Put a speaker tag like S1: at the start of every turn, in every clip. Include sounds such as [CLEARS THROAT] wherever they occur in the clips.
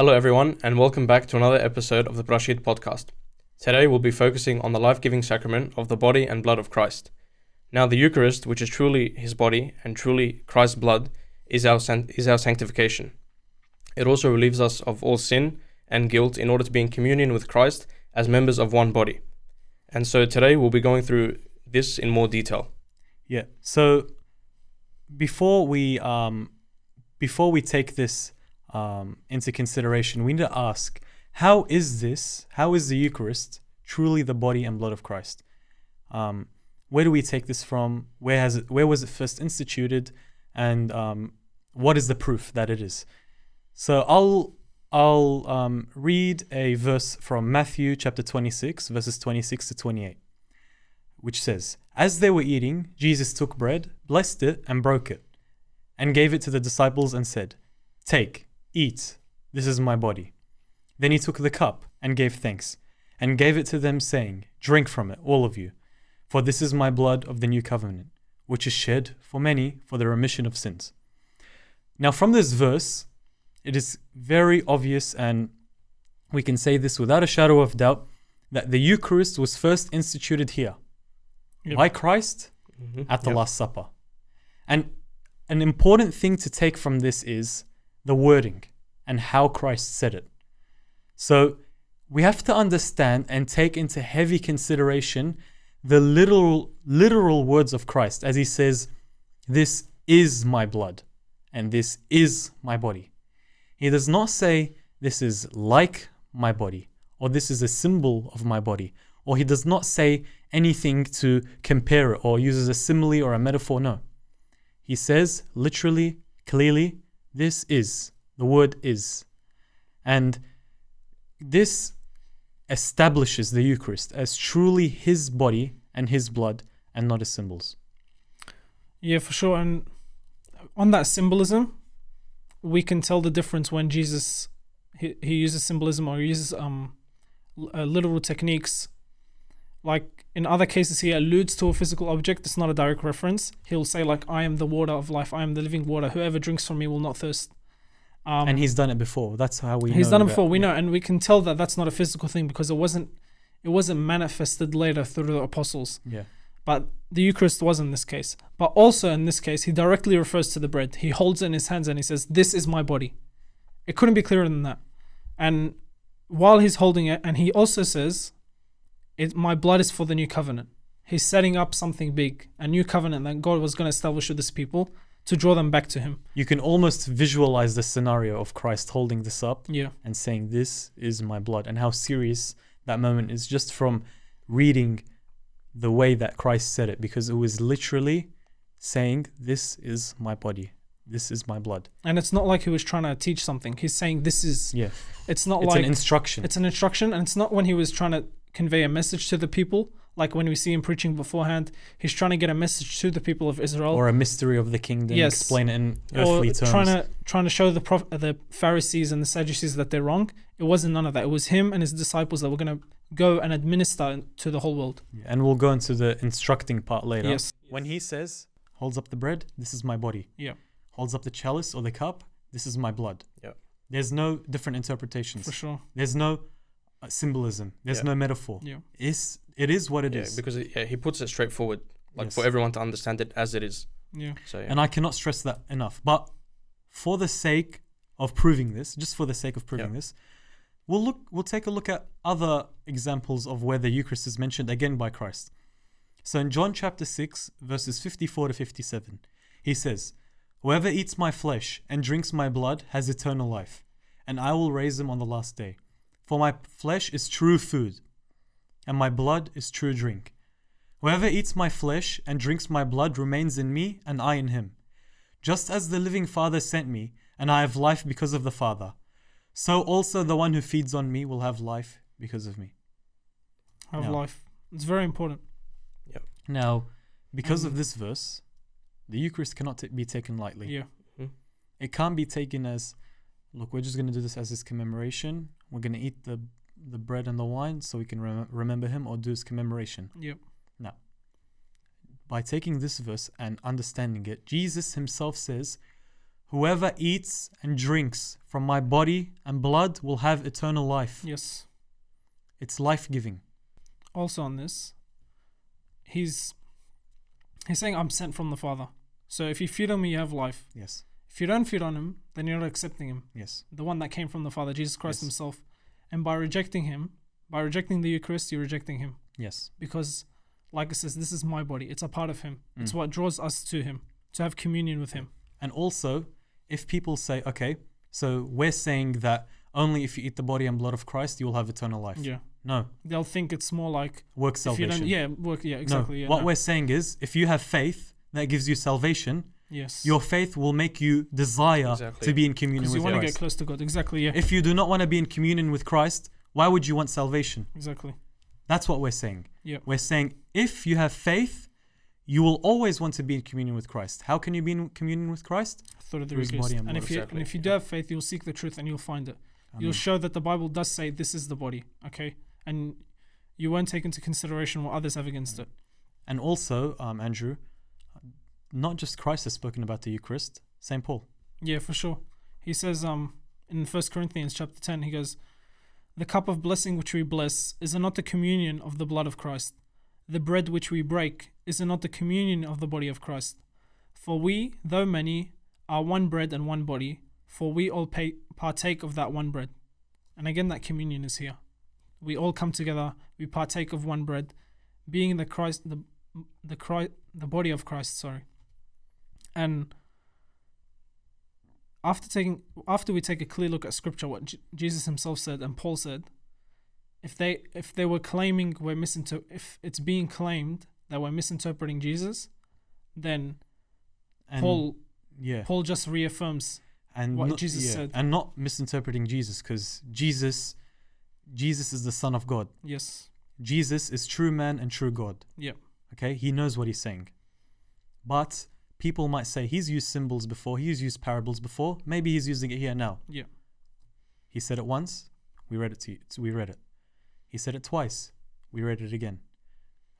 S1: Hello, everyone, and welcome back to another episode of the Brashid podcast. Today, we'll be focusing on the life giving sacrament of the body and blood of Christ. Now, the Eucharist, which is truly his body and truly Christ's blood, is our, is our sanctification. It also relieves us of all sin and guilt in order to be in communion with Christ as members of one body. And so today, we'll be going through this in more detail.
S2: Yeah. So before we um before we take this um into consideration, we need to ask how is this? How is the Eucharist truly the body and blood of Christ? Um, where do we take this from? Where has it? Where was it first instituted? And um, what is the proof that it is? So I'll I'll um, read a verse from Matthew chapter 26, verses 26 to 28, which says, As they were eating, Jesus took bread, blessed it, and broke it, and gave it to the disciples and said, Take, eat, this is my body. Then he took the cup and gave thanks, and gave it to them, saying, Drink from it, all of you, for this is my blood of the new covenant, which is shed for many for the remission of sins. Now, from this verse, it is very obvious, and we can say this without a shadow of doubt, that the Eucharist was first instituted here
S3: Yep.
S2: by Christ
S1: Mhm.
S2: at the
S1: Yep.
S2: Last Supper. And an important thing to take from this is the wording and how Christ said it. So we have to understand and take into heavy consideration the literal literal words of Christ as he says, This is my blood and this is my body. He does not say this is like my body or this is a symbol of my body or he does not say anything to compare it or uses a simile or a metaphor. No. He says literally, clearly, this is. The word is. And this establishes the Eucharist as truly his body and his blood and not his symbols.
S3: Yeah, for sure. And on that symbolism, we can tell the difference when Jesus he, he uses symbolism or uses um uh, literal techniques. Like in other cases, he alludes to a physical object. It's not a direct reference. He'll say like, "I am the water of life. I am the living water. Whoever drinks from me will not thirst." Um,
S2: and he's done it before. That's how we
S3: he's done it before. We
S2: yeah.
S3: know, and we can tell that that's not a physical thing because it wasn't. It wasn't manifested later through the apostles.
S2: Yeah.
S3: But the Eucharist was in this case. But also in this case, he directly refers to the bread. He holds it in his hands and he says, This is my body. It couldn't be clearer than that. And while he's holding it, and he also says, it, My blood is for the new covenant. He's setting up something big, a new covenant that God was going to establish with his people to draw them back to him.
S2: You can almost visualize the scenario of Christ holding this up
S3: Yeah.
S2: and saying, This is my blood, and how serious that moment is just from reading the way that Christ said it, because it was literally saying, This is my body, this is my blood.
S3: And it's not like he was trying to teach something. He's saying, This is.
S2: Yeah.
S3: It's not
S2: It's
S3: like.
S2: an instruction.
S3: It's an instruction, and it's not when he was trying to convey a message to the people, like when we see him preaching beforehand. He's trying to get a message to the people of Israel,
S2: or a mystery of the kingdom,
S3: Yes.
S2: explain it in
S3: or
S2: earthly terms.
S3: trying to trying to show the prof- the Pharisees and the Sadducees that they're wrong. It wasn't none of that. It was him and his disciples that were going to go and administer to the whole world.
S2: and we'll go into the instructing part later.
S3: Yes.
S2: When he says, holds up the bread, this is my body.
S3: Yeah.
S2: Holds up the chalice or the cup, this is my blood.
S1: Yeah.
S2: There's no different interpretations.
S3: For sure.
S2: There's no symbolism. There's
S1: Yeah.
S2: no metaphor.
S3: Yeah.
S2: It's, it is what it is.
S1: yeah, because it, yeah, he puts it straightforward, like
S2: Yes.
S1: for everyone to understand it as it is.
S3: Yeah.
S1: So yeah.
S2: And I cannot stress that enough. But for the sake of proving this, just for the sake of proving this, we'll look we'll take a look at other examples of where the Eucharist is mentioned again by Christ. So in John chapter 6, verses 54 to 57, he says, Whoever eats my flesh and drinks my blood has eternal life, and I will raise him on the last day. For my flesh is true food, and my blood is true drink. Whoever eats my flesh and drinks my blood remains in me, and I in him. Just as the living Father sent me, and I have life because of the Father, so also the one who feeds on me will have life because of me.
S3: Have
S2: Yeah.
S3: life. It's very important.
S2: Now, because of
S3: Mm.
S2: this verse, the Eucharist cannot t- be taken lightly.
S3: Yeah.
S2: It can't be taken as, look, we're just going to do this as his commemoration. We're going to eat the the bread and the wine so we can rem- remember him or do his commemoration.
S3: Yep.
S2: Now, by taking this verse and understanding it, Jesus himself says, Whoever eats and drinks from my body and blood will have eternal life.
S3: Yes.
S2: It's life giving.
S3: Also on this, he's he's saying I'm sent from the Father. So if you feed on me, you have life.
S2: Yes.
S3: If you don't feed on him, then you're not accepting him,
S2: Yes.
S3: the one that came from the Father, Jesus Christ
S2: Yes.
S3: Himself. And by rejecting him, by rejecting the Eucharist, you're rejecting him
S2: Yes.
S3: because, like it says, this is my body. It's a part of him. It's
S2: Mm.
S3: what draws us to him to have communion with him.
S2: And also, if people say, okay, so we're saying that only if you eat the body and blood of Christ, you will have eternal life.
S3: Yeah,
S2: No,
S3: they'll think it's more like
S2: work salvation.
S3: Yeah, work. Yeah, exactly.
S2: no,
S3: yeah,
S2: what
S3: no.
S2: we're saying is, if you have faith that gives you salvation,
S3: yes,
S2: your faith will make you desire
S1: Exactly.
S2: to be in communion
S3: because
S2: with
S3: you want to get close to God. Exactly. Yeah,
S2: If you do not want to be in communion with Christ, why would you want salvation?
S3: exactly.
S2: That's what we're saying.
S3: Yep.
S2: We're saying if you have faith, you will always want to be in communion with Christ. How can you be in communion with Christ?
S3: Through the
S2: Through his body and
S3: and if you
S1: Exactly,
S3: and if you do have faith, you'll seek the truth and you'll find it.
S2: Amen.
S3: You'll show that the Bible does say this is the body. Okay, and you won't take into consideration what others have against it.
S2: And also, um, Andrew, not just Christ has spoken about the Eucharist, St. Paul.
S3: Yeah, for sure. He says um in First Corinthians chapter ten, he goes, "The cup of blessing which we bless is not the communion of the blood of Christ? The bread which we break is not the communion of the body of Christ? For we, though many, are one bread and one body, for we all pay, partake of that one bread." And again, that communion is here. We all come together. We partake of one bread, being the Christ, the the Christ, the body of Christ. Sorry, and after taking after we take a clear look at scripture what J- jesus himself said and paul said if they if they were claiming we're misinter if it's being claimed that we're misinterpreting jesus then
S2: And
S3: paul
S2: yeah,
S3: paul just reaffirms
S2: and
S3: what
S2: not,
S3: Jesus
S2: yeah,
S3: said.
S2: and not misinterpreting Jesus, because Jesus, Jesus is the Son of God.
S3: yes
S2: Jesus is true man and true God.
S3: yeah
S2: Okay, he knows what he's saying. But people might say he's used symbols before, he's used parables before. Maybe he's using it here now.
S3: Yeah.
S2: He said it once, we read it to you, we read it. He said it twice, we read it again.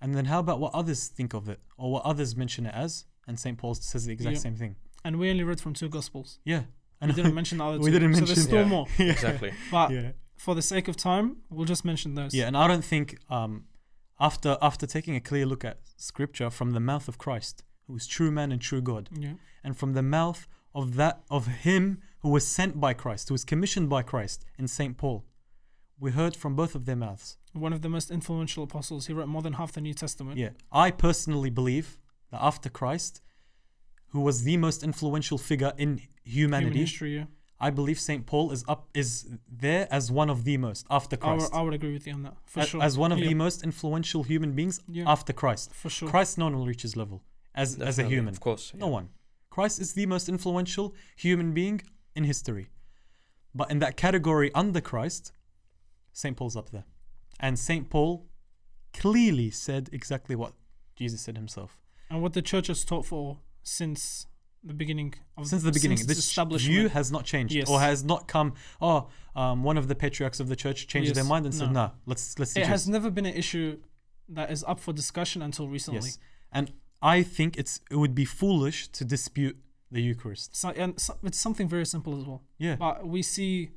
S2: And then how about what others think of it or what others mention it as? And St. Paul says the exact
S3: Yeah.
S2: same thing.
S3: and we only read from two gospels
S2: Yeah.
S3: And we didn't mention the [LAUGHS] other
S2: We
S3: two
S2: didn't
S3: so
S2: mention-
S3: there's still
S1: Yeah.
S3: more [LAUGHS]
S2: yeah.
S1: Exactly.
S3: but
S2: Yeah.
S3: for the sake of time we'll just mention those
S2: Yeah, and I don't think um, after after taking a clear look at scripture from the mouth of Christ, who is true man and true God,
S3: yeah.
S2: And from the mouth of that of him who was sent by Christ, who was commissioned by Christ in Saint Paul, we heard from both of their mouths.
S3: one of the most influential apostles. He wrote more than half the new testament.
S2: Yeah, I personally believe that after Christ, who was the most influential figure in
S3: human
S2: humanity,
S3: history yeah.
S2: I believe Saint Paul is up is there as one of the most after
S3: I
S2: Christ,
S3: would, I would agree with you on that for
S2: A-
S3: sure.
S2: as one of
S3: yeah,
S2: the most influential human beings
S3: Yeah.
S2: after Christ.
S3: for sure.
S2: Christ no one will reach his level as as a human.
S1: Of course.
S2: No one. Christ is the most influential human being in history. But in that category under Christ, St. Paul's up there. And St. Paul clearly said exactly what Jesus said himself.
S3: and what the church has taught for since the beginning of
S2: Since the beginning,
S3: since
S2: this
S3: establishment.
S2: view has not changed
S3: Yes.
S2: or has not come, oh, um, one of the patriarchs of the church changed their mind and said,
S3: No.
S2: nah, let's, let's
S3: see,
S2: it
S3: has
S2: this."
S3: never been an issue that is up for discussion until recently.
S2: Yes. And I think it's it would be foolish to dispute the Eucharist.
S3: So, and so, it's something very simple as well.
S2: Yeah.
S3: But we see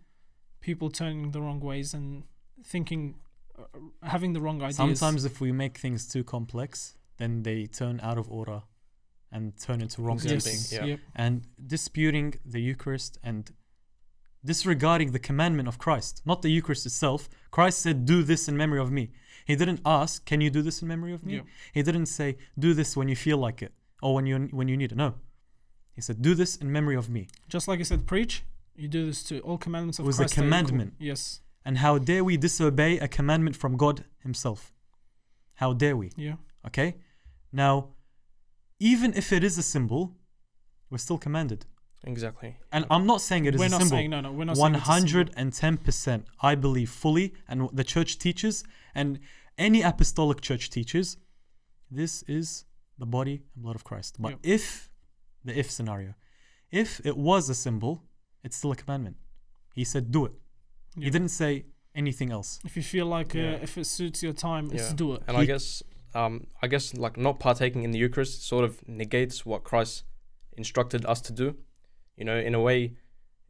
S3: people turning the wrong ways and thinking, uh, having the wrong ideas.
S2: Sometimes, if we make things too complex, then they turn out of order and turn into wrong
S1: Exactly.
S2: teachings.
S3: yes,
S1: yeah.
S3: yep.
S2: And disputing the Eucharist and disregarding the commandment of Christ, not the Eucharist itself. Christ said, Do this in memory of me. He didn't ask, Can you do this in memory of me?
S3: Yeah.
S2: He didn't say, Do this when you feel like it or when you when you need it. No. He said, Do this in memory of me.
S3: Just like he said, preach. You do this to all commandments of
S2: It was a
S3: Christ. equal.
S2: commandment.
S3: Yes.
S2: And how dare we disobey a commandment from God Himself? How dare we?
S3: Yeah.
S2: Okay? Now, even if it is a symbol, we're still commanded.
S1: Exactly.
S2: And I'm not saying it is
S3: we're not
S2: symbol.
S3: saying no, no. We're not
S2: One
S3: saying it's
S2: hundred and ten percent, I believe fully, and what the church teaches, and any apostolic church teaches, this is the body and blood of Christ. But
S3: Yep.
S2: if the if scenario, if it was a symbol, it's still a commandment. He said, "Do it." He didn't say anything else.
S3: If you feel like
S1: Yeah.
S3: uh, if it suits your time, it's
S1: Yeah.
S3: do it.
S1: And I guess, um, I guess like not partaking in the Eucharist sort of negates what Christ instructed us to do. You know, in a way,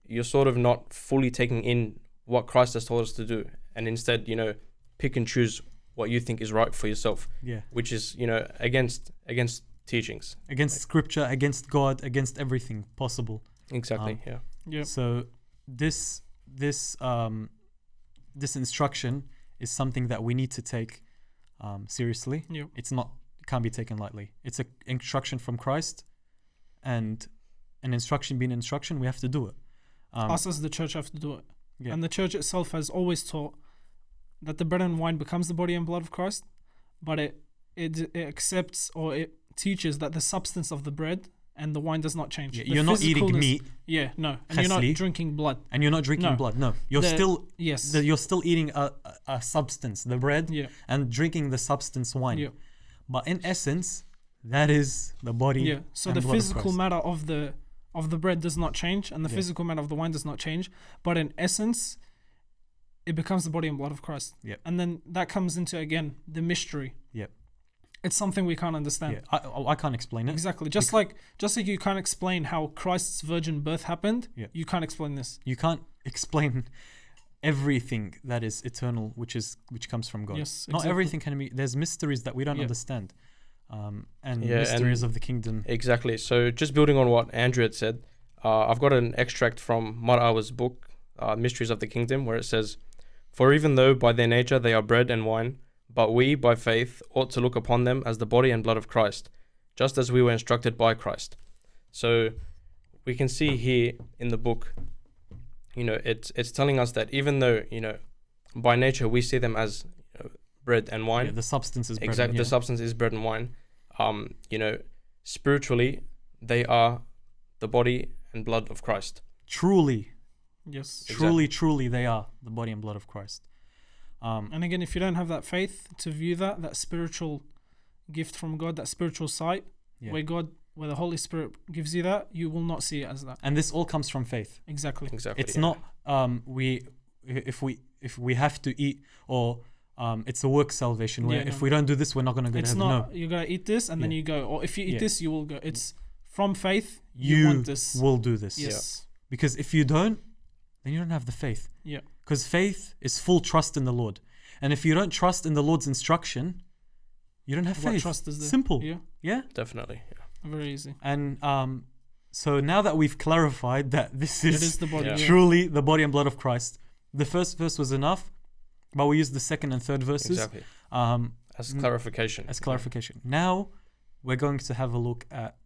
S1: you're sort of not fully taking in what Christ has told us to do, and instead, you know, pick and choose what you think is right for yourself,
S2: Yeah.
S1: which is, you know, against against teachings.
S2: Against scripture, against God, against everything possible.
S1: Exactly.
S2: Um,
S1: yeah.
S3: Yeah.
S2: So this this um this instruction is something that we need to take um, seriously.
S3: Yeah.
S2: It's not can't be taken lightly. It's a instruction from Christ, and an instruction being instruction, we have to do it. Um,
S3: Us as the church have to do it.
S2: Yeah.
S3: And the church itself has always taught that the bread and wine becomes the body and blood of Christ, but it it, it accepts or it teaches that the substance of the bread and the wine does not change.
S2: yeah, you're not eating meat
S3: Yeah, no. And you're not drinking blood.
S2: and you're not drinking
S3: No.
S2: blood. No, you're
S3: The-
S2: still
S3: Yes.
S2: the, you're still eating a, a, a substance, the bread,
S3: yeah.
S2: and drinking the substance wine.
S3: Yeah.
S2: But in essence, that is the body.
S3: Yeah. So
S2: and
S3: the
S2: blood of
S3: physical
S2: Christ.
S3: matter of the of the bread does not change, and the
S2: Yeah.
S3: physical matter of the wine does not change. But in essence, it becomes the body and blood of Christ.
S2: Yep.
S3: And then that comes into again the mystery.
S2: Yep.
S3: It's something we can't understand.
S2: Yeah, I, I- can't explain it.
S3: Exactly. Just like just like you can't explain how Christ's virgin birth happened,
S2: Yeah.
S3: you can't explain this.
S2: You can't explain everything that is eternal, which is which comes from God.
S3: Yes,
S2: Not everything can be. There's mysteries that we don't
S3: Yeah.
S2: understand, um, and
S1: Yeah,
S2: mysteries
S1: and-
S2: of the kingdom.
S1: Exactly. So just building on what Andrew had said, uh, I've got an extract from Mar Awa's book, uh, Mysteries of the Kingdom, where it says, "For even though by their nature they are bread and wine, but we by faith ought to look upon them as the body and blood of Christ, just as we were instructed by Christ." So we can see here in the book, you know, it's it's telling us that even though you know, by nature we see them as you know, bread and wine,
S2: Yeah, the substance is bread.
S1: exactly the substance is bread and wine um you know spiritually they are the body and blood of christ
S2: truly,
S3: Yes.
S1: Exactly.
S2: truly, truly, they are the body and blood of Christ. Um,
S3: And again, if you don't have that faith to view that, that spiritual gift from God, that spiritual sight,
S2: Yeah.
S3: where God, where the Holy Spirit gives you that, you will not see it as that.
S2: and this all comes from faith.
S3: Exactly.
S1: exactly
S2: It's
S1: yeah.
S2: not um, we if we if we have to eat or um, it's a work salvation where
S3: Yeah,
S2: if
S3: no.
S2: we don't do this we're not going to go to heaven.
S3: not
S2: no,
S3: You're going to eat this and then you go, or if you eat
S2: Yeah.
S3: this, you will go. It's from faith. You,
S2: you
S3: want this.
S2: will do this.
S3: yes.
S2: Because if you don't, then you don't have the faith.
S3: Yeah.
S2: Because faith is full trust in the Lord. And if you don't trust in the Lord's instruction, you don't have
S3: What
S2: faith.
S3: trust is there?
S2: Simple.
S3: Yeah.
S2: Yeah.
S1: definitely yeah.
S3: Very easy.
S2: And um, so now that we've clarified that this
S3: It
S2: is,
S3: is the body.
S1: Yeah.
S3: yeah.
S2: truly the body and blood of Christ, the first verse was enough, but we use the second and third verses
S1: exactly
S2: um,
S1: as clarification
S2: as clarification. Now we're going to have a look at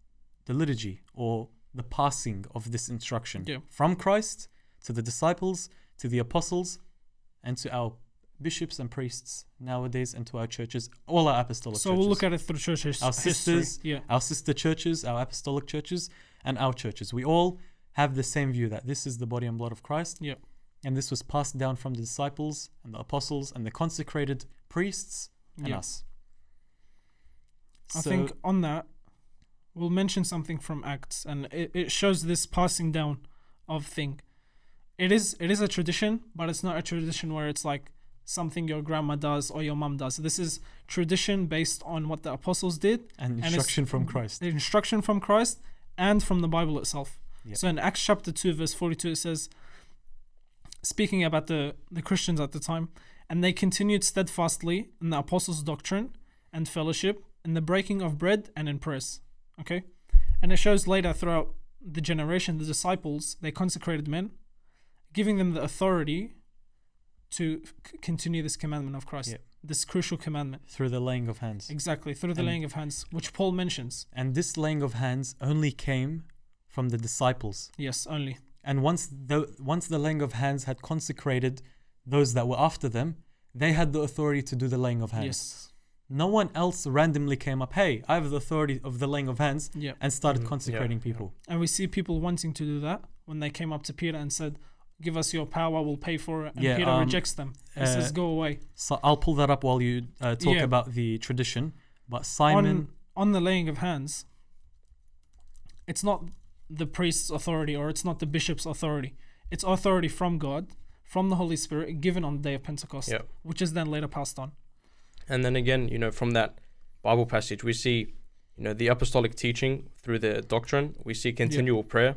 S2: the liturgy or the passing of this instruction
S3: Yeah.
S2: from Christ to the disciples, to the apostles, and to our bishops and priests nowadays, and to our churches, all our apostolic
S3: So
S2: churches.
S3: we'll look at it through church his-
S2: Our
S3: history.
S2: sisters,
S3: Yeah.
S2: our sister churches, our apostolic churches, and our churches. We all have the same view that this is the body and blood of Christ.
S3: Yeah.
S2: And this was passed down from the disciples and the apostles and the consecrated priests and us.
S3: I
S2: So-
S3: think on that, we'll mention something from Acts, and it, it shows this passing down of thing. It is it is a tradition, but it's not a tradition where it's like something your grandma does or your mom does. This is tradition based on what the apostles did,
S2: and instruction from Christ.
S3: the instruction from Christ, and from the Bible itself.
S2: Yeah.
S3: So in Acts chapter two, verse forty-two, it says, speaking about the the Christians at the time, and they continued steadfastly in the apostles' doctrine and fellowship, in the breaking of bread and in prayers. Okay, and it shows later throughout the generation, the disciples they consecrated men, giving them the authority to c- continue this commandment of Christ,
S2: Yeah.
S3: this crucial commandment.
S2: through the laying of hands.
S3: Exactly through the
S2: And-
S3: laying of hands, which Paul mentions.
S2: And this laying of hands only came from the disciples.
S3: Yes, only.
S2: And once the once the laying of hands had consecrated those that were after them, they had the authority to do the laying of hands.
S3: Yes.
S2: No one else randomly came up, hey, I have the authority of the laying of hands
S3: Yeah.
S2: and started
S1: Mm, yeah,
S2: consecrating
S1: yeah.
S2: people.
S3: And we see people wanting to do that when they came up to Peter and said, Give us your power, we'll pay for it. And
S2: Yeah,
S3: Peter
S2: um,
S3: rejects them. He
S2: uh,
S3: says, Go away.
S2: So I'll pull that up while you uh, talk
S3: Yeah.
S2: about the tradition. But Simon,
S3: On, on the laying of hands, it's not the priest's authority or it's not the bishop's authority. It's authority from God, from the Holy Spirit, given on the day of Pentecost,
S1: Yeah.
S3: which is then later passed on.
S1: And then again, you know, from that Bible passage, we see, you know, the apostolic teaching through the doctrine. We see continual prayer.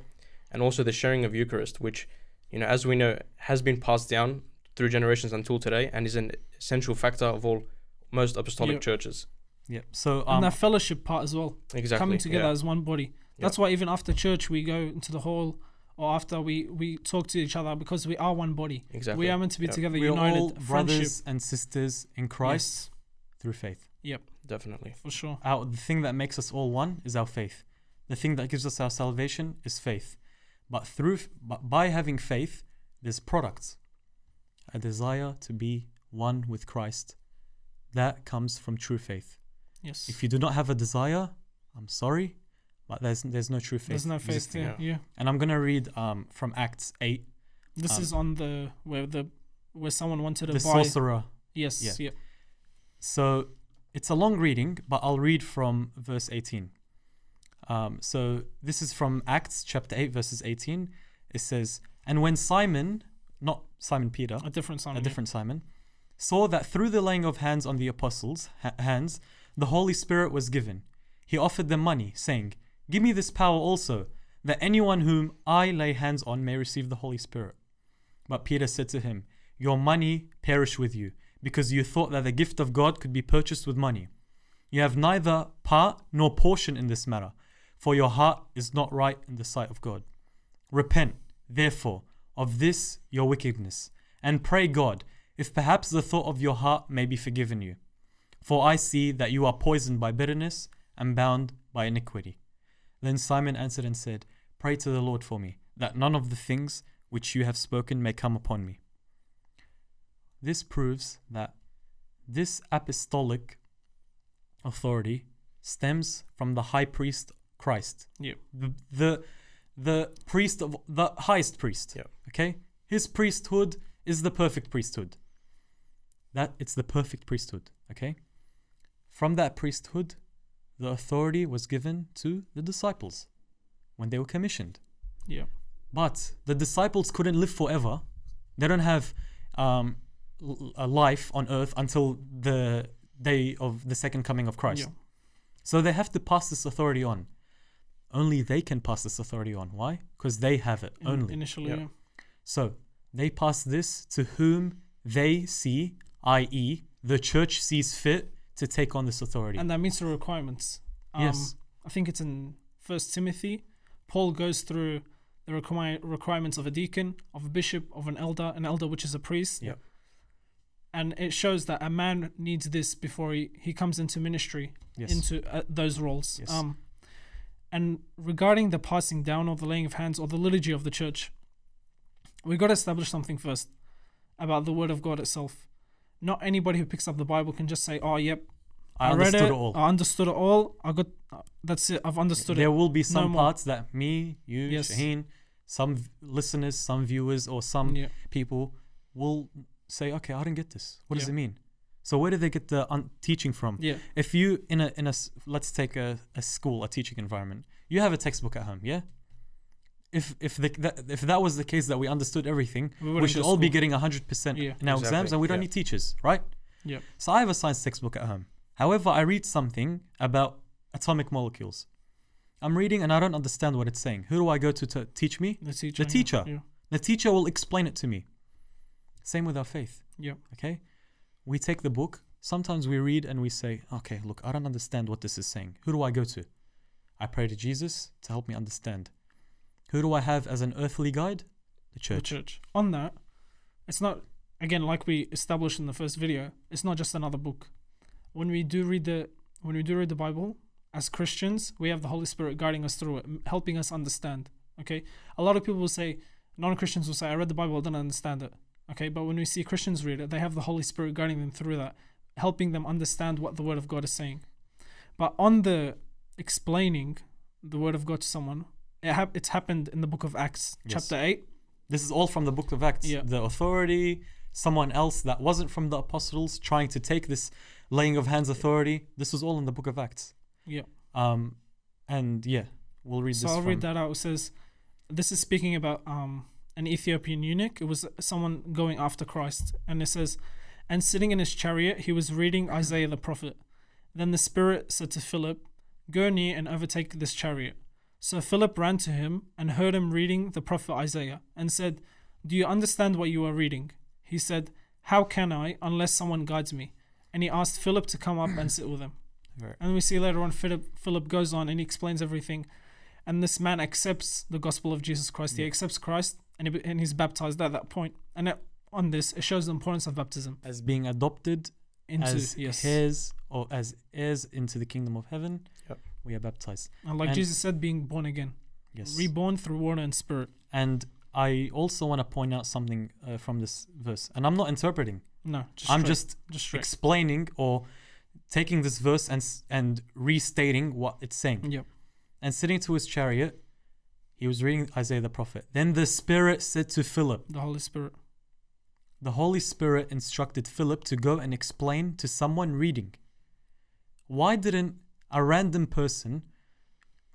S1: and also the sharing of Eucharist, which, you know, as we know, has been passed down through generations until today and is an essential factor of all most apostolic
S3: Yep.
S1: churches.
S2: Yeah. So
S3: and
S2: um,
S3: that fellowship part as well.
S1: Exactly.
S3: coming together
S1: yeah.
S3: as one body. That's why even after church we go into the hall or after we we talk to each other because we are one body.
S1: Exactly.
S3: We are meant to be
S1: Yeah.
S3: together,
S2: we are
S3: united,
S2: all
S3: friendship.
S2: brothers and sisters in Christ through faith.
S3: Yep,
S1: Definitely.
S3: for sure.
S2: Our, the thing that makes us all one is our faith. The thing that gives us our salvation is faith. But through but by having faith, there's products. A desire to be one with Christ. That comes from true faith.
S3: Yes.
S2: If you do not have a desire, I'm sorry, but there's there's no true faith.
S3: There's no faith
S2: existing.
S3: there. Yeah.
S2: And I'm gonna read um, from Acts eight,
S3: This
S2: Um,
S3: is on the where the where someone wanted to
S2: the
S3: buy.
S2: sorcerer.
S3: Yes.
S2: Yeah.
S3: Yeah.
S2: So it's a long reading, but I'll read from verse 18. Um, so this is from Acts chapter 8, verses 18. It says, And when Simon, not Simon Peter,
S3: A different song.
S2: a different Simon, saw that through the laying of hands on the apostles' ha- hands, the Holy Spirit was given, he offered them money, saying, Give me this power also, that anyone whom I lay hands on may receive the Holy Spirit. But Peter said to him, Your money perish with you, because you thought that the gift of God could be purchased with money. You have neither part nor portion in this matter, for your heart is not right in the sight of God. Repent, therefore, of this your wickedness, and pray God, if perhaps the thought of your heart may be forgiven you. For I see that you are poisoned by bitterness and bound by iniquity. Then Simon answered and said, Pray to the Lord for me, that none of the things which you have spoken may come upon me. This proves that this apostolic authority stems from the high priest Christ,
S3: Yep.
S2: the the, the priest of the highest priest.
S1: Yeah.
S2: Okay, his priesthood is the perfect priesthood. That it's the perfect priesthood. Okay, from that priesthood, the authority was given to the disciples when they were commissioned.
S3: Yeah.
S2: But the disciples couldn't live forever. They don't have um, a life on earth until the day of the second coming of Christ.
S3: Yeah.
S2: So they have to pass this authority on. Only they can pass this authority on. Why? Because they have it
S3: In-
S2: only.
S3: initially.
S1: Yeah.
S3: Yeah.
S2: So they pass this to whom they see, i.e., the church sees fit to take on this authority.
S3: And that meets the requirements. Um,
S2: Yes.
S3: I think it's in First Timothy. Paul goes through the require- requirements of a deacon, of a bishop, of an elder, an elder which is a priest.
S1: Yeah.
S3: And it shows that a man needs this before he, he comes into ministry,
S2: yes.
S3: into uh, those roles.
S2: Yes.
S3: Um, and regarding the passing down or the laying of hands or the liturgy of the church, we've got to establish something first about the word of God itself. Not anybody who picks up the Bible can just say, "Oh, yep,
S2: I,
S3: read
S2: understood
S3: it,
S2: all.
S3: I understood it all. I got that's it. I've understood
S2: there
S3: it."
S2: There will be some
S3: more.
S2: parts that me, you,
S3: Yes.
S2: Shaheen, some v- listeners, some viewers, or some
S3: Yeah,
S2: people will say, "Okay, I didn't get this. What does it mean?" So where do they get the un- teaching from?
S3: yeah,
S2: If you in a in a let's take a, a school, a teaching environment, you have a textbook at home, yeah. If if the, that, if that was the case that we understood everything,
S3: We
S2: we, should
S3: go
S2: all be
S3: school.
S2: getting hundred percent
S3: Yeah.
S2: in our exams, and we don't
S1: yeah.
S2: need teachers, right?
S3: yeah,
S2: So I have a science textbook at home. However, I read something about atomic molecules. I'm reading and I don't understand what it's saying. Who do I go to to teach me?
S3: the teacher. yeah,
S2: teacher.
S3: Yeah,
S2: The teacher will explain it to me. Same with our faith.
S3: yeah,
S2: Okay? We take the book. Sometimes we read and we say, okay, look, I don't understand what this is saying. Who do I go to? I pray to Jesus to help me understand. Who do I have as an earthly guide? The church.
S3: the
S2: church.
S3: On that, it's not again like we established in the first video. It's not just another book. When we do read the when we do read the Bible as Christians, we have the Holy Spirit guiding us through it, helping us understand. Okay, a lot of people will say non-Christians will say, "I read the Bible, I don't understand it." Okay, but when we see Christians read it, they have the Holy Spirit guiding them through that, helping them understand what the Word of God is saying. But on the explaining the Word of God to someone, it hap- it's happened in the book of Acts,
S2: Yes.
S3: chapter eight.
S2: This is all from the book of Acts.
S3: Yeah.
S2: The authority, someone else that wasn't from the apostles trying to take this laying of hands authority. This was all in the book of Acts.
S3: Yeah.
S2: Um, and yeah, we'll read
S3: So
S2: this.
S3: I'll read that out. It says, this is speaking about um, an Ethiopian eunuch. It was someone going after Christ. And it says, and sitting in his chariot, he was reading Isaiah the prophet. Then the Spirit said to Philip, Go near and overtake this chariot. So Philip ran to him and heard him reading the prophet Isaiah and said, Do you understand what you are reading? He said, How can I unless someone guides me? And he asked Philip to come up and sit with him.
S2: Right.
S3: And we see later on Philip Philip goes on and he explains everything. And this man accepts the gospel of Jesus Christ. He accepts Christ and, he, and he's baptized at that point. And it, on this, it shows the importance of baptism
S2: As being adopted
S3: into
S2: as
S3: yes.
S2: heirs or as heirs into the kingdom of heaven,
S1: Yep.
S2: We are baptized.
S3: And like
S2: and-
S3: Jesus said, being born again,
S2: Yes.
S3: reborn through water and spirit.
S2: and I also want to point out something uh, from this verse, and I'm not interpreting.
S3: No, just
S2: I'm
S3: straight,
S2: just
S3: just
S2: explaining or taking this verse and and restating what it's saying.
S3: Yep.
S2: And sitting to his chariot, he was reading Isaiah the prophet. Then the Spirit said to Philip,
S3: The Holy Spirit.
S2: the Holy Spirit instructed Philip to go and explain to someone reading. Why didn't a random person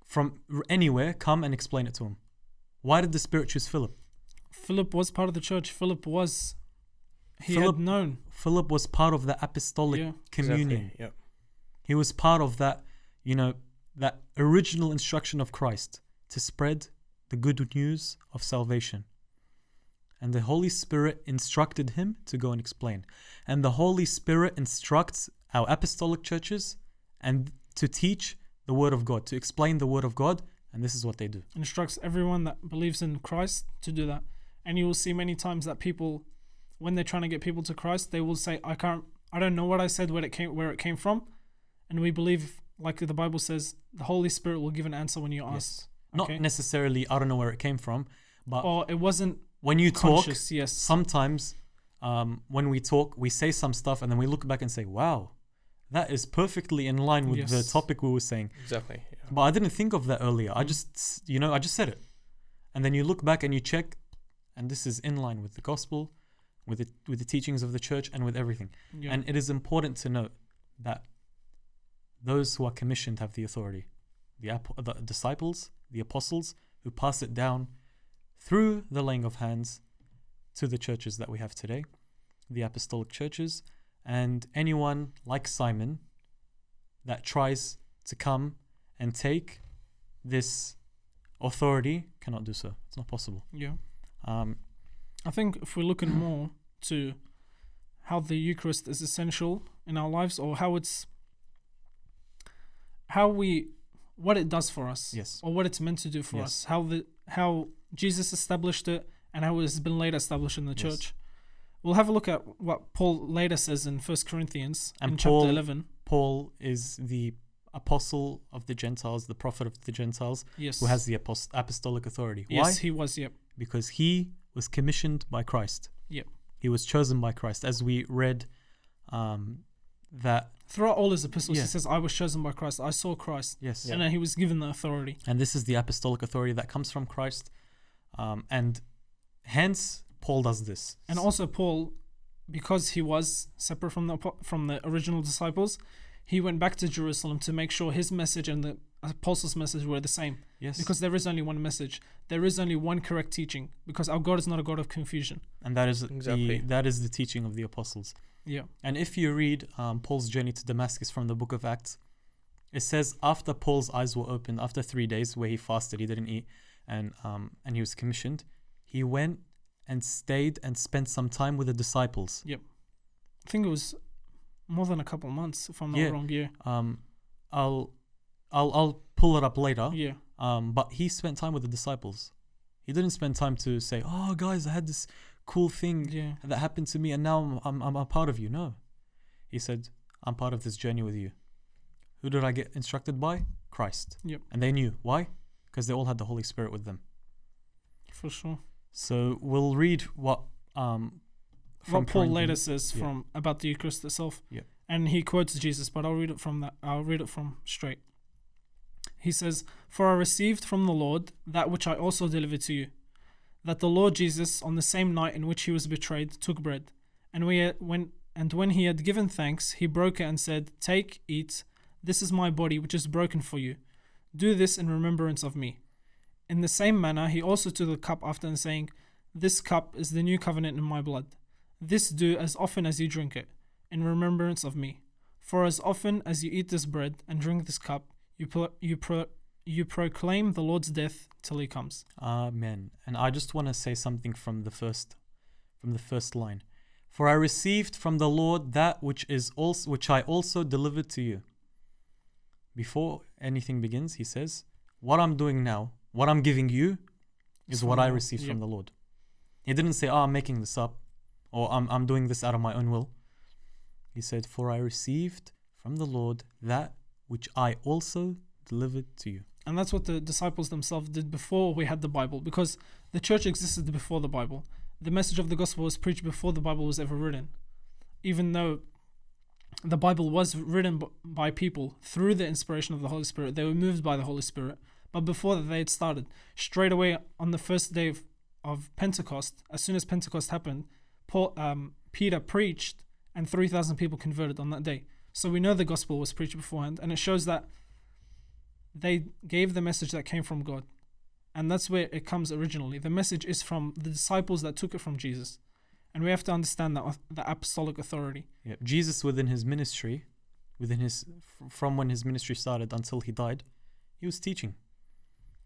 S2: from anywhere come and explain it to him? Why did the Spirit choose Philip?
S3: Philip was part of the church. Philip was. He
S2: Philip-
S3: had known.
S2: Philip was part of the apostolic
S3: Yeah.
S2: communion.
S1: Exactly. Yep.
S2: He was part of that, you know, that original instruction of Christ to spread the good news of salvation. And the Holy Spirit instructed him to go and explain. And the Holy Spirit instructs our apostolic churches and to teach the word of God, to explain the word of God, and this is what they do.
S3: instructs everyone that believes in Christ to do that. And you will see many times that people, when they're trying to get people to Christ, they will say, "I can't, I don't know what I said, where it came, where it came from," and we believe, like the Bible says, the Holy Spirit will give an answer when you ask.
S2: Not
S3: Okay.
S2: necessarily, I don't know where it came from, but
S3: Or it wasn't
S2: when you talk.
S3: Yes.
S2: sometimes um, when we talk, we say some stuff and then we look back and say, wow, that is perfectly in line with the topic we were saying.
S1: Exactly. Yeah.
S2: But I didn't think of that earlier.
S3: Mm.
S2: I just, you know, I just said it. And then you look back and you check, and this is in line with the gospel, with the, with the teachings of the church, and with everything.
S3: yeah.
S2: And it is important to note that those who are commissioned have the authority. The, ap- the disciples, the apostles, who pass it down through the laying of hands to the churches that we have today, the apostolic churches, and anyone like Simon that tries to come and take this authority cannot do so. It's not possible.
S3: yeah.
S2: Um,
S3: I think if we're looking [CLEARS THROAT] more to how the Eucharist is essential in our lives, or how it's how we what it does for us,
S2: Yes.
S3: or what it's meant to do for
S2: Yes.
S3: us, how the how Jesus established it, and how it has been later established in the
S2: Yes.
S3: church. We'll have a look at what Paul later says in First Corinthians
S2: And
S3: in
S2: Paul-
S3: chapter eleven.
S2: Paul is the apostle of the Gentiles, the prophet of the Gentiles,
S3: Yes,
S2: who has the apost- apostolic authority.
S3: yes
S2: Why?
S3: he was. Yep,
S2: Because he was commissioned by Christ.
S3: Yep.
S2: He was chosen by Christ, as we read um, that.
S3: throughout all his epistles,
S2: Yeah.
S3: he says, "I was chosen by Christ. I saw Christ,
S2: Yes.
S3: and then he was given the authority."
S2: And this is the apostolic authority that comes from Christ. Um, and hence, Paul does this.
S3: And also Paul, because he was separate from the from the original disciples, he went back to Jerusalem to make sure his message and the apostles' message were the same.
S2: yes.
S3: Because there is only one message. There is only one correct teaching. Because our God is not a God of confusion.
S2: and that is
S1: Exactly.
S2: the that is the teaching of the apostles.
S3: Yeah.
S2: And if you read um, Paul's journey to Damascus from the book of Acts, it says after Paul's eyes were opened, after three days where he fasted, he didn't eat, and um, and he was commissioned, he went and stayed and spent some time with the disciples. Yep.
S3: I think it was more than a couple months, if I'm not
S2: Yeah.
S3: wrong. Yeah.
S2: Um, I'll I'll I'll pull it up later.
S3: Yeah.
S2: Um, but he spent time with the disciples. He didn't spend time to say, "Oh, guys, I had this cool thing
S3: Yeah.
S2: that happened to me, and now I'm, I'm, I'm a part of you." No, he said, "I'm part of this journey with you." Who did I get instructed by? Christ.
S3: Yep.
S2: And they knew why, because they all had the Holy Spirit with them.
S3: For sure.
S2: So we'll read what um
S3: what Paul later says
S2: Yeah.
S3: from about the Eucharist itself.
S2: Yeah.
S3: And he quotes Jesus, but I'll read it from that. I'll read it from straight. He says, "For I received from the Lord that which I also delivered to you, that the Lord Jesus, on the same night in which he was betrayed, took bread, and we when and when he had given thanks, he broke it and said, Take, eat. This is my body, which is broken for you. Do this in remembrance of me. In the same manner, he also took the cup after and saying, This cup is the new covenant in my blood. This do as often as you drink it, in remembrance of me. For as often as you eat this bread and drink this cup, you pro- you pro- you proclaim the Lord's death till he comes.
S2: Amen. And I just want to say something from the first from the first line. For I received from the Lord that which is also which I also delivered to you. Before anything begins, he says, What I'm doing now, what I'm giving you, is what I received from the Lord. He didn't say, Oh, I'm making this up, or I'm I'm doing this out of my own will. He said, For I received from the Lord that which I also delivered to you.
S3: And that's what the disciples themselves did before we had the Bible, because the church existed before the Bible. The message of the gospel was preached before the Bible was ever written. Even though the Bible was written by people through the inspiration of the Holy Spirit, they were moved by the Holy Spirit. But before that, they had started. Straight away on the first day of, of Pentecost, as soon as Pentecost happened, Paul, um, Peter preached, and 3,000 people converted on that day. So we know the gospel was preached beforehand, and it shows that they gave the message that came from God. And that's where it comes originally. The message is from the disciples that took it from Jesus. And we have to understand that the apostolic authority.
S2: Jesus within his ministry, within his from when his ministry started until he died, he was teaching.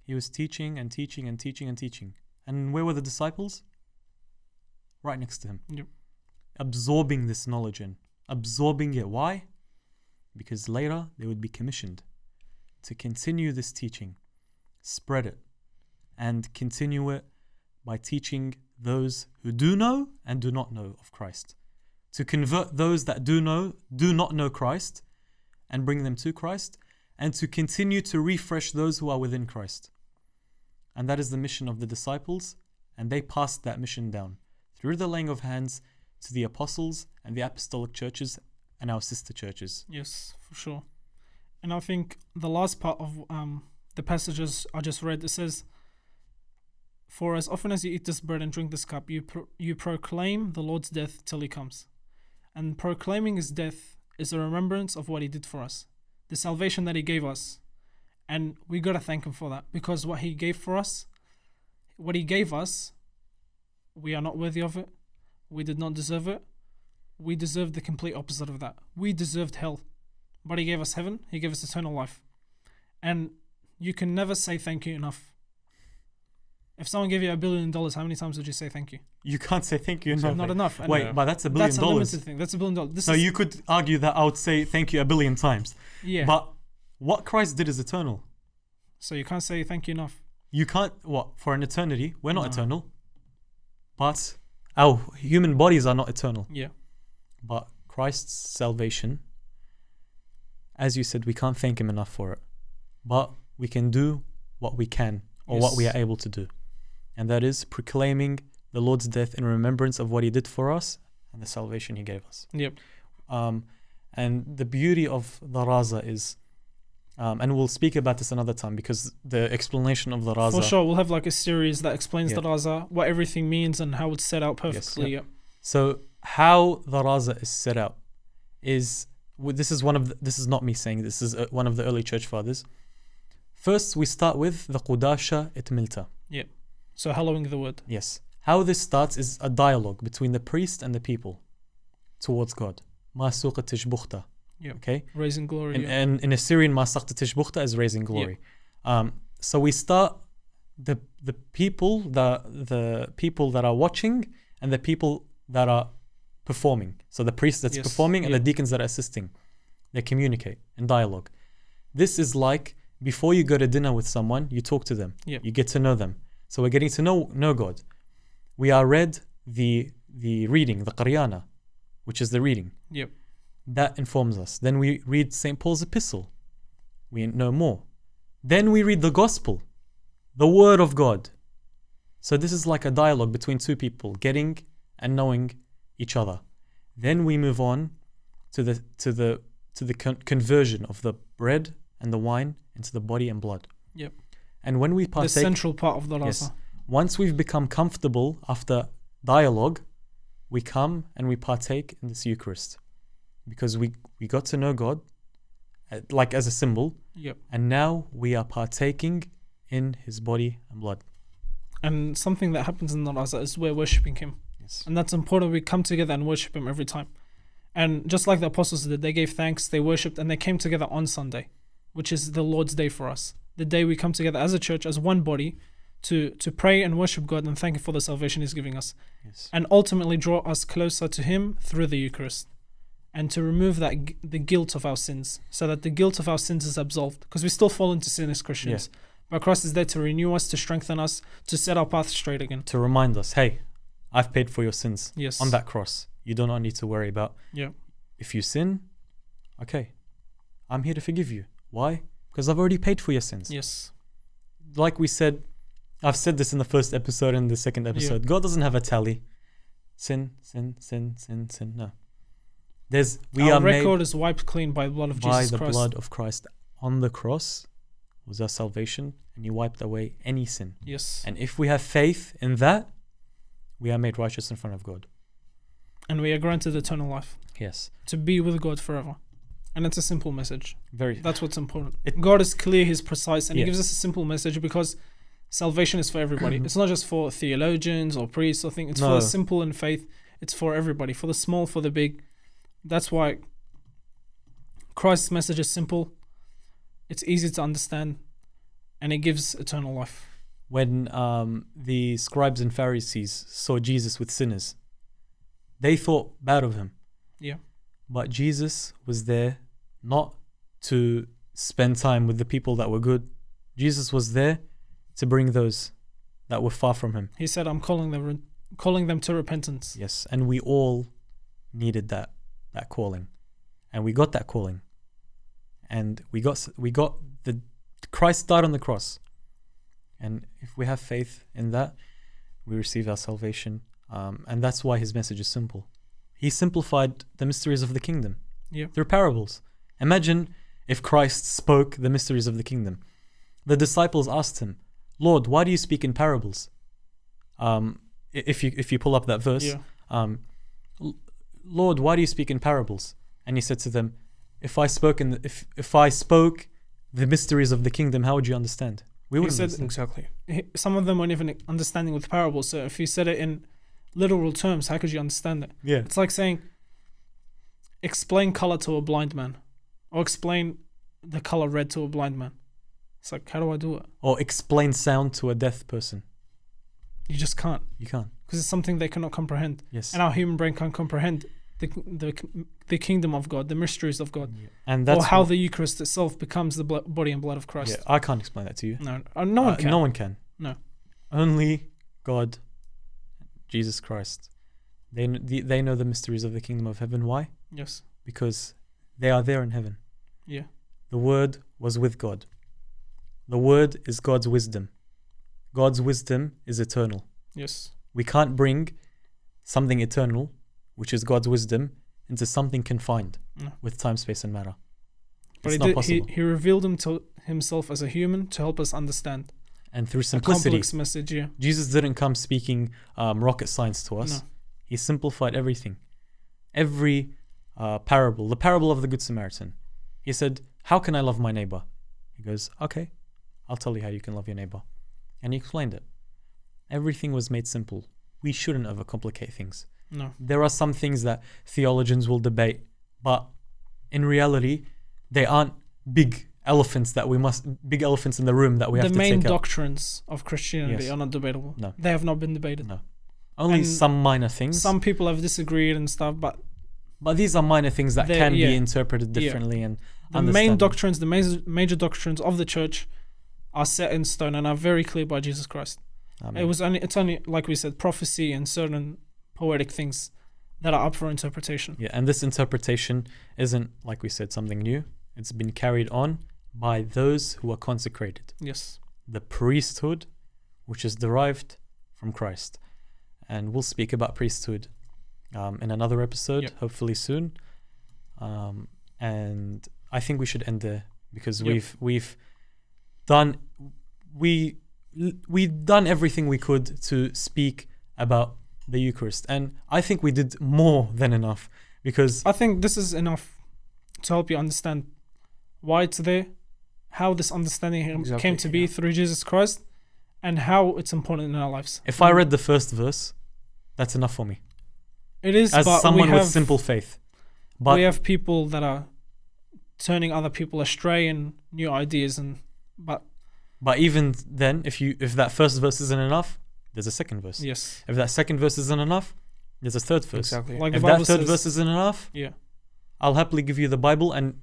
S2: He was teaching and teaching and teaching and teaching. And where were the disciples? Right next to him.
S3: Yep.
S2: Absorbing this knowledge in, absorbing it. Why? Because later they would be commissioned to continue this teaching, spread it, and continue it by teaching those who do know and do not know of Christ to convert those that do know, do not know Christ, and bring them to Christ, and to continue to refresh those who are within Christ. And that is the mission of the disciples, and they passed that mission down through the laying of hands to the apostles and the apostolic churches and our sister churches.
S3: Yes, for sure. And I think the last part of um, the passages I just read, it says, For as often as you eat this bread and drink this cup, you, pro- you proclaim the Lord's death till he comes. And proclaiming his death is a remembrance of what he did for us, the salvation that he gave us. And we got to thank him for that because what he gave for us, what he gave us, we are not worthy of it. We did not deserve it. We deserved the complete opposite of that. We deserved hell. But he gave us heaven, he gave us eternal life. And you can never say thank you enough. If someone gave you a billion dollars, how many times would you say thank you?
S2: You can't say thank you enough.
S3: Not enough.
S2: Wait, but that's a billion
S3: that's a
S2: dollars.
S3: limited thing. That's a billion dollars. This
S2: So you could argue that I would say thank you a billion times.
S3: yeah.
S2: But what Christ did is eternal.
S3: so you can't say thank you enough.
S2: You can't what for an eternity. We're not
S3: No.
S2: eternal, but our human bodies are not eternal.
S3: Yeah.
S2: But Christ's salvation, as you said, we can't thank Him enough for it. But we can do what we can or what we are able to do, and that is proclaiming the Lord's death in remembrance of what He did for us and the salvation He gave us.
S3: Yep.
S2: Um, and the beauty of the raza is, um, and we'll speak about this another time because the explanation of the raza.
S3: For sure, we'll have like a series that explains
S2: Yeah.
S3: the Raza, what everything means, and how it's set out perfectly. Yep.
S2: So how the raza is set out is this is one of the, this is not me saying this is uh, one of the early church fathers. First, we start with the Qudasha et Milta. Yeah.
S3: So hallowing the word.
S2: Yes. How this starts is a dialogue between the priest and the people towards God. Ma suqa tishbukhta.
S3: Yep.
S2: Okay.
S3: Raising glory.
S2: And,
S3: yeah.
S2: and in Assyrian, ma saqta tishbukhta is raising glory. Um, so we start the the people the the people that are watching and the people that are performing. So the priest that's
S3: Yes,
S2: performing and
S3: yeah.
S2: the deacons that are assisting. They communicate and dialogue. This is like before you go to dinner with someone, you talk to them.
S3: Yep.
S2: You get to know them. So we're getting to know know God. We are read the the reading, the Qaryana, which is the reading.
S3: Yep.
S2: That informs us. Then we read St. Paul's epistle. We know more. Then we read the gospel, the word of God. So this is like a dialogue between two people getting and knowing each other. Then we move on to the to the to the con- conversion of the bread and the wine into the body and blood.
S3: Yep.
S2: And when we partake, The
S3: central part of the Raza.
S2: Yes. once we've become comfortable after dialogue, we come and we partake in this Eucharist because we, we got to know God uh, like as a symbol,
S3: Yep.
S2: and now we are partaking in His body and blood.
S3: And something that happens in the Raza is we're worshipping Him.
S2: Yes.
S3: And that's important. We come together and worship Him every time. And just like the apostles did, they gave thanks, they worshipped, and they came together on Sunday, which is the Lord's day for us. the day we come together as a church, as one body, to to pray and worship God and thank Him for the salvation He's giving us,
S2: Yes.
S3: and ultimately draw us closer to Him through the Eucharist, and to remove that the guilt of our sins, so that the guilt of our sins is absolved, because we still fall into sin as Christians. But Christ is there to renew us, to strengthen us, to set our path straight again.
S2: To remind us, hey, I've paid for your sins
S3: Yes.
S2: on that cross. You do not need to worry about.
S3: Yeah.
S2: If you sin, okay, I'm here to forgive you. Why? Because I've already paid for your sins.
S3: Yes.
S2: Like we said, I've said this in the first episode and the second episode. God doesn't have a tally. Sin, sin, sin, sin, sin. No. There's we
S3: our
S2: are
S3: record is wiped clean by the blood of
S2: by
S3: Jesus
S2: the
S3: Christ.
S2: blood of Christ on the cross was our salvation, and He wiped away any sin.
S3: Yes.
S2: And if we have faith in that, we are made righteous in front of God.
S3: And we are granted eternal life
S2: Yes,
S3: to be with God forever. And it's a simple message.
S2: very.
S3: That's what's important.
S2: It-
S3: God is clear, He's precise, and He gives us a simple message because salvation is for everybody. [CLEARS THROAT] it's not just for theologians or priests or things. It's for
S2: No.
S3: the simple in faith. It's for everybody, for the small, for the big. That's why Christ's message is simple. It's easy to understand, and it gives eternal life.
S2: when um, the scribes and Pharisees saw Jesus with sinners, they thought bad of him.
S3: Yeah.
S2: But Jesus was there not to spend time with the people that were good. Jesus was there to bring those that were far from him.
S3: He said, "I'm calling them, re- calling them to repentance."
S2: Yes, and we all needed that that calling, and we got that calling, and we got we got the Christ died on the cross, and if we have faith in that, we receive our salvation, um, and that's why his message is simple. He simplified the mysteries of the kingdom
S3: Yeah.
S2: through parables. Imagine if Christ spoke the mysteries of the kingdom. The disciples asked him, "Lord, why do you speak in parables?" Um, if you if you pull up that verse,
S3: Yeah.
S2: um, "L- Lord, why do you speak in parables? And he said to them, If I spoke in the, if if I spoke the mysteries of the kingdom, how would you understand? We wouldn't
S3: said-
S2: understand.
S1: Exactly.
S3: He- Some of them weren't even understanding with parables. So if he said it in literal terms, how could you understand it?
S2: Yeah,
S3: It's like saying, explain color to a blind man, or explain the color red to a blind man. It's like, how do I do it?
S2: or explain sound to a deaf person.
S3: You just can't
S2: You can't.
S3: Because it's something they cannot comprehend,
S2: Yes,
S3: and our human brain can't comprehend the the the kingdom of God, the mysteries of God,
S2: and that's
S3: or how the Eucharist itself becomes the blo- body and blood of Christ.
S2: Yeah, I can't explain that to you.
S3: No, uh, no one
S2: Uh,
S3: can.
S2: No one can.
S3: No.
S2: Only God, Jesus Christ. They the, they know the mysteries of the kingdom of heaven. Why?
S3: Yes.
S2: Because they are there in heaven.
S3: Yeah.
S2: The Word was with God. The Word is God's wisdom. God's wisdom is eternal.
S3: Yes.
S2: We can't bring something eternal, which is God's wisdom, into something confined
S3: No.
S2: with time, space, and matter.
S3: But
S2: it's
S3: he,
S2: not
S3: did,
S2: possible.
S3: he revealed him to himself as a human to help us understand
S2: and through
S3: a
S2: simplicity,
S3: complex message. Yeah.
S2: Jesus didn't come speaking um, rocket science to us.
S3: No.
S2: He simplified everything. Every uh, parable, the parable of the Good Samaritan. He said, How can I love my neighbor? He goes, Okay, I'll tell you how you can love your neighbor. And he explained it. Everything was made simple. We shouldn't overcomplicate things.
S3: No.
S2: There are some things that theologians will debate, but in reality, they aren't big elephants that we must, big elephants in the room that we
S3: the
S2: have to
S3: main
S2: take out.
S3: doctrines of Christianity
S2: Yes.
S3: are not debatable.
S2: No.
S3: They have not been debated.
S2: No. Only
S3: and
S2: some minor things.
S3: Some people have disagreed and stuff, but
S2: But these are minor things that can
S3: yeah.
S2: be interpreted
S3: Yeah.
S2: differently and
S3: the main doctrines, the major, major doctrines of the church are set in stone and are very clear by Jesus Christ.
S2: Amen.
S3: It was only it's only like we said, prophecy and certain poetic things that are up for interpretation.
S2: yeah, and this interpretation isn't like we said something new. It's been carried on by those who are consecrated,
S3: Yes.
S2: the priesthood, which is derived from Christ, and we'll speak about priesthood um, in another episode,
S3: Yep.
S2: hopefully soon. Um, and I think we should end there because
S3: Yep.
S2: we've we've done we we've done everything we could to speak about the Eucharist, and I think we did more than enough because
S3: I think this is enough to help you understand why it's there, how this understanding came to be
S1: yeah.
S3: through Jesus Christ, and how it's important in our lives.
S2: if I read the first verse, that's enough for me
S3: it is,
S2: as
S3: but
S2: someone
S3: we have,
S2: with simple faith. But
S3: we have people that are turning other people astray and new ideas, and but
S2: But even then, if you if that first verse isn't enough, there's a second verse.
S3: Yes.
S2: If that second verse isn't enough, there's a third verse.
S1: Exactly.
S3: Like
S2: If that third
S3: says,
S2: verse isn't enough,
S3: yeah.
S2: I'll happily give you the Bible and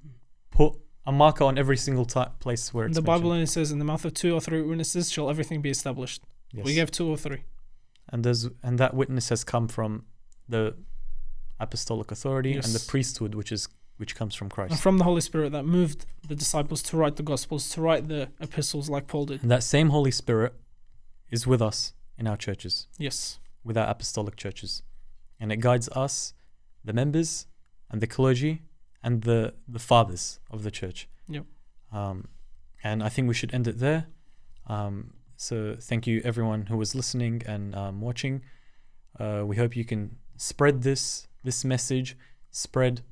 S2: put a marker on every single ti place where it's
S3: The Bible
S2: mentioned.
S3: only says, "In the mouth of two or three witnesses shall everything be established."
S2: Yes.
S3: We have two or three.
S2: and there's and that witness has come from the apostolic authority and the priesthood, which is which comes from Christ.
S3: And from the Holy Spirit that moved the disciples to write the Gospels, to write the epistles like Paul did.
S2: And that same Holy Spirit is with us in our churches,
S3: Yes.
S2: with our apostolic churches, and it guides us, the members, and the clergy, and the the fathers of the church.
S3: Yep.
S2: Um, and I think we should end it there. Um, so thank you everyone who was listening and um, watching. Uh, we hope you can spread this this message, spread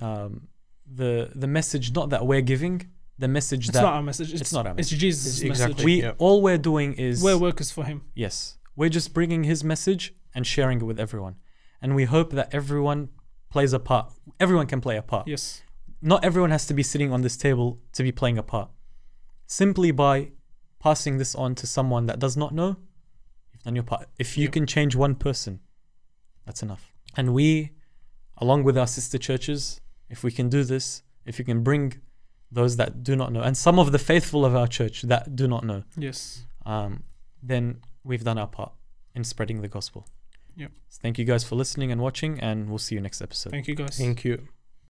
S2: um, the the message not that we're giving, the message
S3: It's
S2: that
S3: not our message. It's,
S2: not our message
S3: It's Jesus'
S1: It's exactly-
S3: message.
S2: we
S1: Yep.
S2: all we're doing is
S3: We're workers for Him.
S2: Yes. We're just bringing his message and sharing it with everyone. And we hope that everyone plays a part. Everyone can play a part.
S3: Yes.
S2: Not everyone has to be sitting on this table to be playing a part. Simply by passing this on to someone that does not know, you've done your part. If you
S3: Yeah.
S2: can change one person, that's enough. And we, along with our sister churches, if we can do this, if you can bring those that do not know, and some of the faithful of our church that do not know,
S3: Yes.
S2: um, then we've done our part in spreading the gospel.
S3: Yep.
S2: So thank you guys for listening and watching, and we'll see you next episode.
S3: Thank you, guys.
S1: Thank you.